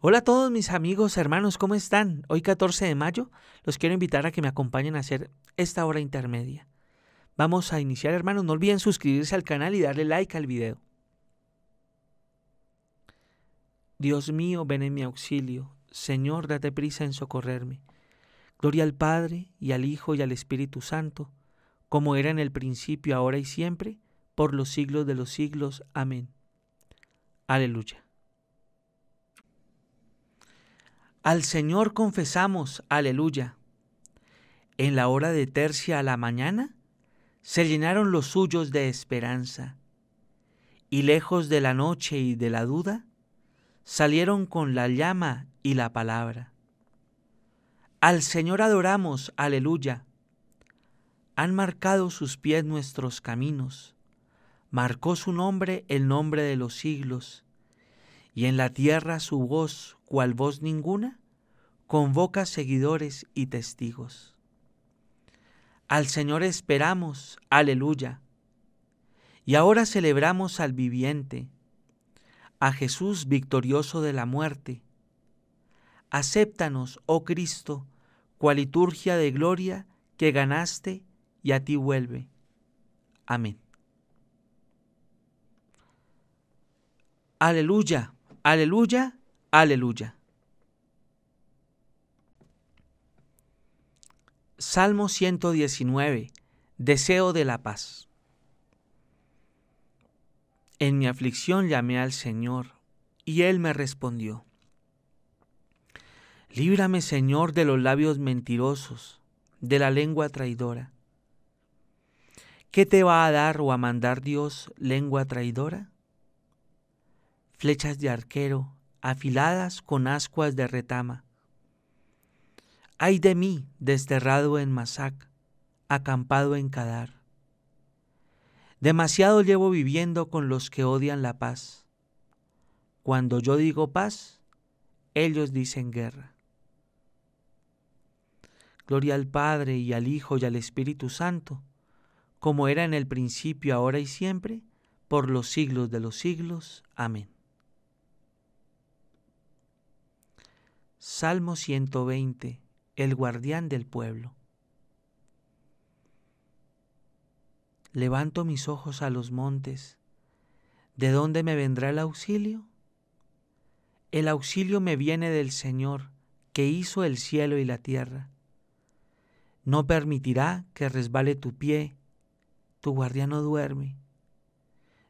Hola a todos mis amigos, hermanos, ¿cómo están? Hoy 14 de mayo los quiero invitar a que me acompañen a hacer esta hora intermedia. Vamos a iniciar, hermanos, no olviden suscribirse al canal y darle like al video. Dios mío, ven en mi auxilio. Señor, date prisa en socorrerme. Gloria al Padre, y al Hijo, y al Espíritu Santo, como era en el principio, ahora y siempre, por los siglos de los siglos. Amén. Aleluya. Al Señor confesamos, aleluya. En la hora de tercia a la mañana, se llenaron los suyos de esperanza, y lejos de la noche y de la duda, salieron con la llama y la palabra. Al Señor adoramos, aleluya. Han marcado sus pies nuestros caminos, marcó su nombre el nombre de los siglos, y en la tierra su voz, cual voz ninguna, convoca seguidores y testigos. Al Señor esperamos, aleluya. Y ahora celebramos al viviente, a Jesús victorioso de la muerte. Acéptanos, oh Cristo, cual liturgia de gloria que ganaste y a ti vuelve. Amén. Aleluya, aleluya, aleluya. Salmo 119. Deseo de la paz. En mi aflicción llamé al Señor, y Él me respondió. Líbrame, Señor, de los labios mentirosos, de la lengua traidora. ¿Qué te va a dar o a mandar Dios, lengua traidora? Flechas de arquero, afiladas con ascuas de retama Ay de mí, desterrado en Masac, acampado en Cadar. Demasiado llevo viviendo con los que odian la paz. Cuando yo digo paz, ellos dicen guerra. Gloria al Padre y al Hijo y al Espíritu Santo, como era en el principio, ahora y siempre, por los siglos de los siglos. Amén. Salmo 120 el guardián del pueblo. Levanto mis ojos a los montes. ¿De dónde me vendrá el auxilio? El auxilio me viene del Señor, que hizo el cielo y la tierra. No permitirá que resbale tu pie, tu guardián no duerme.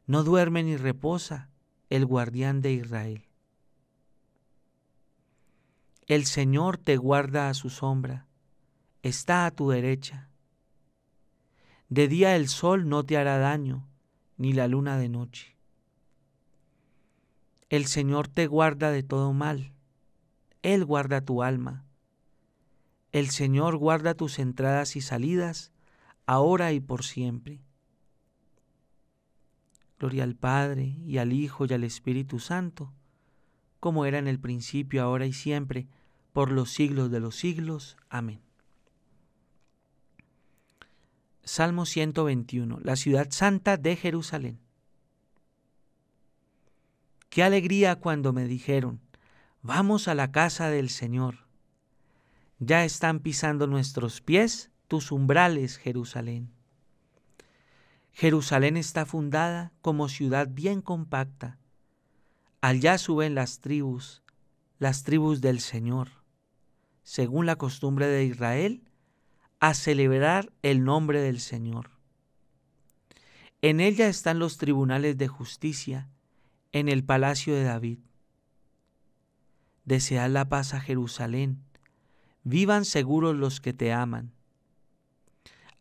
No duerme ni reposa el guardián de Israel. El Señor te guarda a su sombra, está a tu derecha. De día el sol no te hará daño, ni la luna de noche. El Señor te guarda de todo mal, Él guarda tu alma. El Señor guarda tus entradas y salidas, ahora y por siempre. Gloria al Padre, y al Hijo, y al Espíritu Santo, como era en el principio, ahora y siempre, por los siglos de los siglos. Amén. Salmo 121, la ciudad santa de Jerusalén. Qué alegría cuando me dijeron, vamos a la casa del Señor. Ya están pisando nuestros pies tus umbrales, Jerusalén. Jerusalén está fundada como ciudad bien compacta. Allá suben las tribus, las tribus del Señor según la costumbre de Israel, a celebrar el nombre del Señor. En ella están los tribunales de justicia, en el palacio de David. Desead la paz a Jerusalén, vivan seguros los que te aman.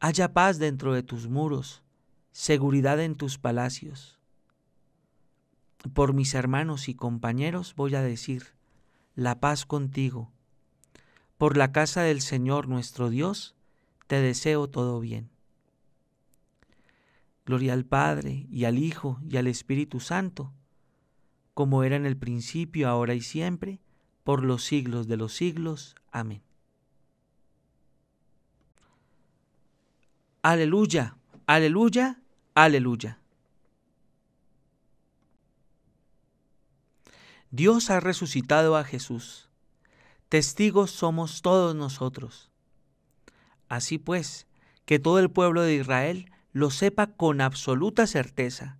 Haya paz dentro de tus muros, seguridad en tus palacios. Por mis hermanos y compañeros voy a decir, la paz contigo por la casa del Señor nuestro Dios, te deseo todo bien. Gloria al Padre y al Hijo y al Espíritu Santo, como era en el principio, ahora y siempre, por los siglos de los siglos. Amén. Aleluya, aleluya, aleluya. Dios ha resucitado a Jesús. Testigos somos todos nosotros. Así pues, que todo el pueblo de Israel lo sepa con absoluta certeza.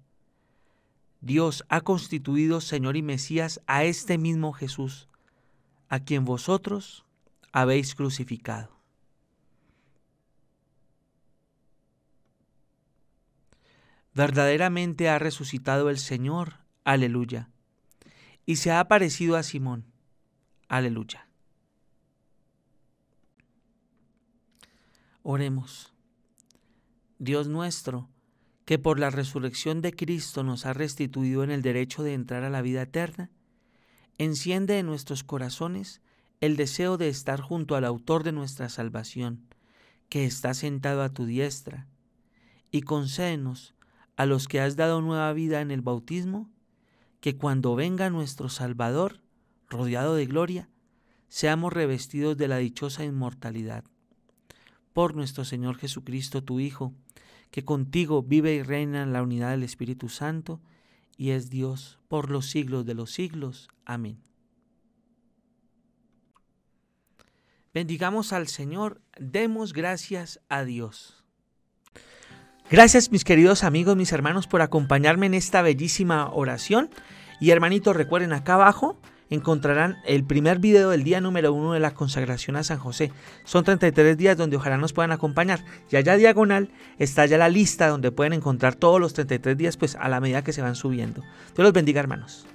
Dios ha constituido Señor y Mesías a este mismo Jesús, a quien vosotros habéis crucificado. Verdaderamente ha resucitado el Señor, aleluya, y se ha aparecido a Simón, aleluya. Oremos. Dios nuestro, que por la resurrección de Cristo nos ha restituido en el derecho de entrar a la vida eterna, enciende en nuestros corazones el deseo de estar junto al autor de nuestra salvación, que está sentado a tu diestra, y concédenos a los que has dado nueva vida en el bautismo, que cuando venga nuestro Salvador, rodeado de gloria, seamos revestidos de la dichosa inmortalidad. Por nuestro Señor Jesucristo, tu Hijo, que contigo vive y reina en la unidad del Espíritu Santo, y es Dios por los siglos de los siglos. Amén. Bendigamos al Señor, demos gracias a Dios. Gracias mis queridos amigos, mis hermanos, por acompañarme en esta bellísima oración. Y hermanitos, recuerden acá abajo encontrarán el primer video del día número uno de la consagración a San José. Son 33 días donde ojalá nos puedan acompañar. Y allá diagonal está ya la lista donde pueden encontrar todos los 33 días pues a la medida que se van subiendo. Dios los bendiga hermanos.